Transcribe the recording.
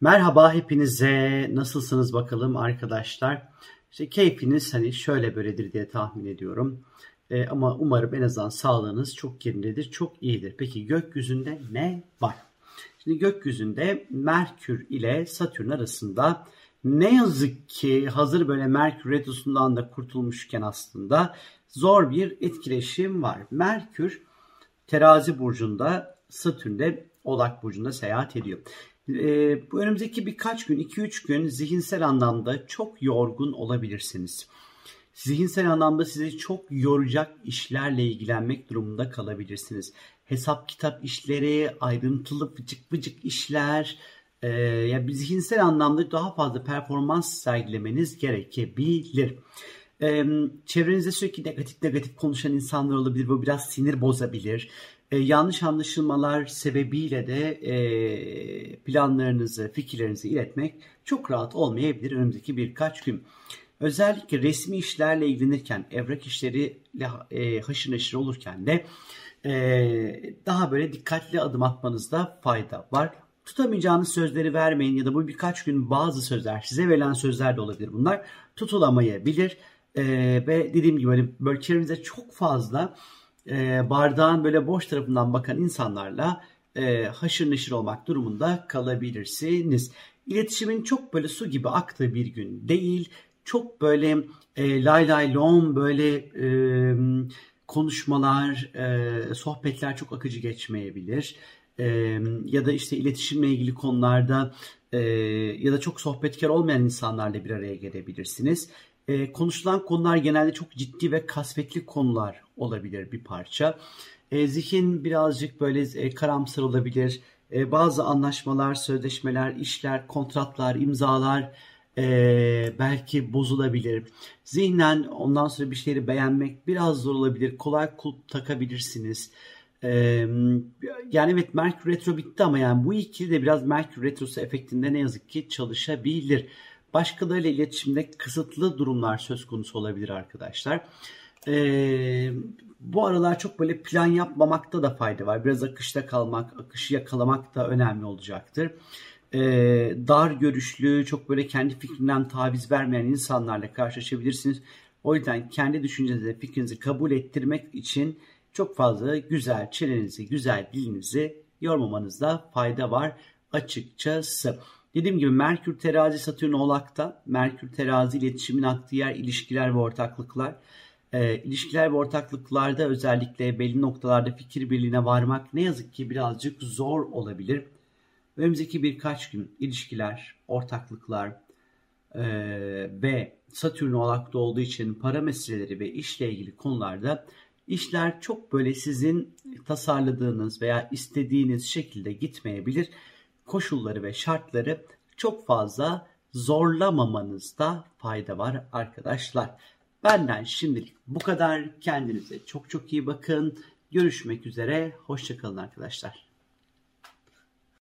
Merhaba hepinize. Nasılsınız bakalım arkadaşlar? İşte keyfiniz hani şöyle böyledir diye tahmin ediyorum. Ee, ama umarım en azından sağlığınız çok yerindedir, çok iyidir. Peki gökyüzünde ne var? Şimdi gökyüzünde Merkür ile Satürn arasında ne yazık ki hazır böyle Merkür retrosundan da kurtulmuşken aslında zor bir etkileşim var. Merkür terazi burcunda, Satürn de Oğlak burcunda seyahat ediyor. E, bu önümüzdeki birkaç gün, 2-3 gün zihinsel anlamda çok yorgun olabilirsiniz. Zihinsel anlamda sizi çok yoracak işlerle ilgilenmek durumunda kalabilirsiniz. Hesap kitap işleri, ayrıntılı vıcık vıcık işler, e, ya zihinsel anlamda daha fazla performans sergilemeniz gerekebilir. E, çevrenizde sürekli negatif negatif konuşan insanlar olabilir. Bu biraz sinir bozabilir e, yanlış anlaşılmalar sebebiyle de e, planlarınızı, fikirlerinizi iletmek çok rahat olmayabilir önümüzdeki birkaç gün. Özellikle resmi işlerle ilgilenirken, evrak işleriyle e, haşır neşir olurken de e, daha böyle dikkatli adım atmanızda fayda var. Tutamayacağınız sözleri vermeyin ya da bu birkaç gün bazı sözler, size verilen sözler de olabilir bunlar, tutulamayabilir. E, ve dediğim gibi hani böyle çok fazla e, bardağın böyle boş tarafından bakan insanlarla e, haşır neşir olmak durumunda kalabilirsiniz. İletişimin çok böyle su gibi aktığı bir gün değil. Çok böyle e, lay lay lom böyle e, konuşmalar, e, sohbetler çok akıcı geçmeyebilir. E, ya da işte iletişimle ilgili konularda e, ya da çok sohbetkar olmayan insanlarla bir araya gelebilirsiniz. E, konuşulan konular genelde çok ciddi ve kasvetli konular olabilir bir parça. E, zihin birazcık böyle e, karamsar olabilir. E, bazı anlaşmalar, sözleşmeler, işler, kontratlar, imzalar e, belki bozulabilir. Zihnen ondan sonra bir şeyleri beğenmek biraz zor olabilir. Kolay kulp takabilirsiniz. E, yani evet Merkür Retro bitti ama yani bu ikili de biraz Merkür Retrosu efektinde ne yazık ki çalışabilir. Başkalarıyla iletişimde kısıtlı durumlar söz konusu olabilir arkadaşlar. Ee, bu aralar çok böyle plan yapmamakta da fayda var. Biraz akışta kalmak, akışı yakalamak da önemli olacaktır. Ee, dar görüşlü, çok böyle kendi fikrinden taviz vermeyen insanlarla karşılaşabilirsiniz. O yüzden kendi düşüncenizi, fikrinizi kabul ettirmek için çok fazla güzel çenenizi, güzel dilinizi yormamanızda fayda var açıkçası. Dediğim gibi Merkür terazi Satürn oğlakta. Merkür terazi iletişimin aktığı yer ilişkiler ve ortaklıklar. E, ilişkiler ve ortaklıklarda özellikle belli noktalarda fikir birliğine varmak ne yazık ki birazcık zor olabilir. Önümüzdeki birkaç gün ilişkiler, ortaklıklar e, ve Satürn oğlakta olduğu için para meseleleri ve işle ilgili konularda işler çok böyle sizin tasarladığınız veya istediğiniz şekilde gitmeyebilir koşulları ve şartları çok fazla zorlamamanızda fayda var arkadaşlar. Benden şimdilik bu kadar. Kendinize çok çok iyi bakın. Görüşmek üzere. Hoşçakalın arkadaşlar.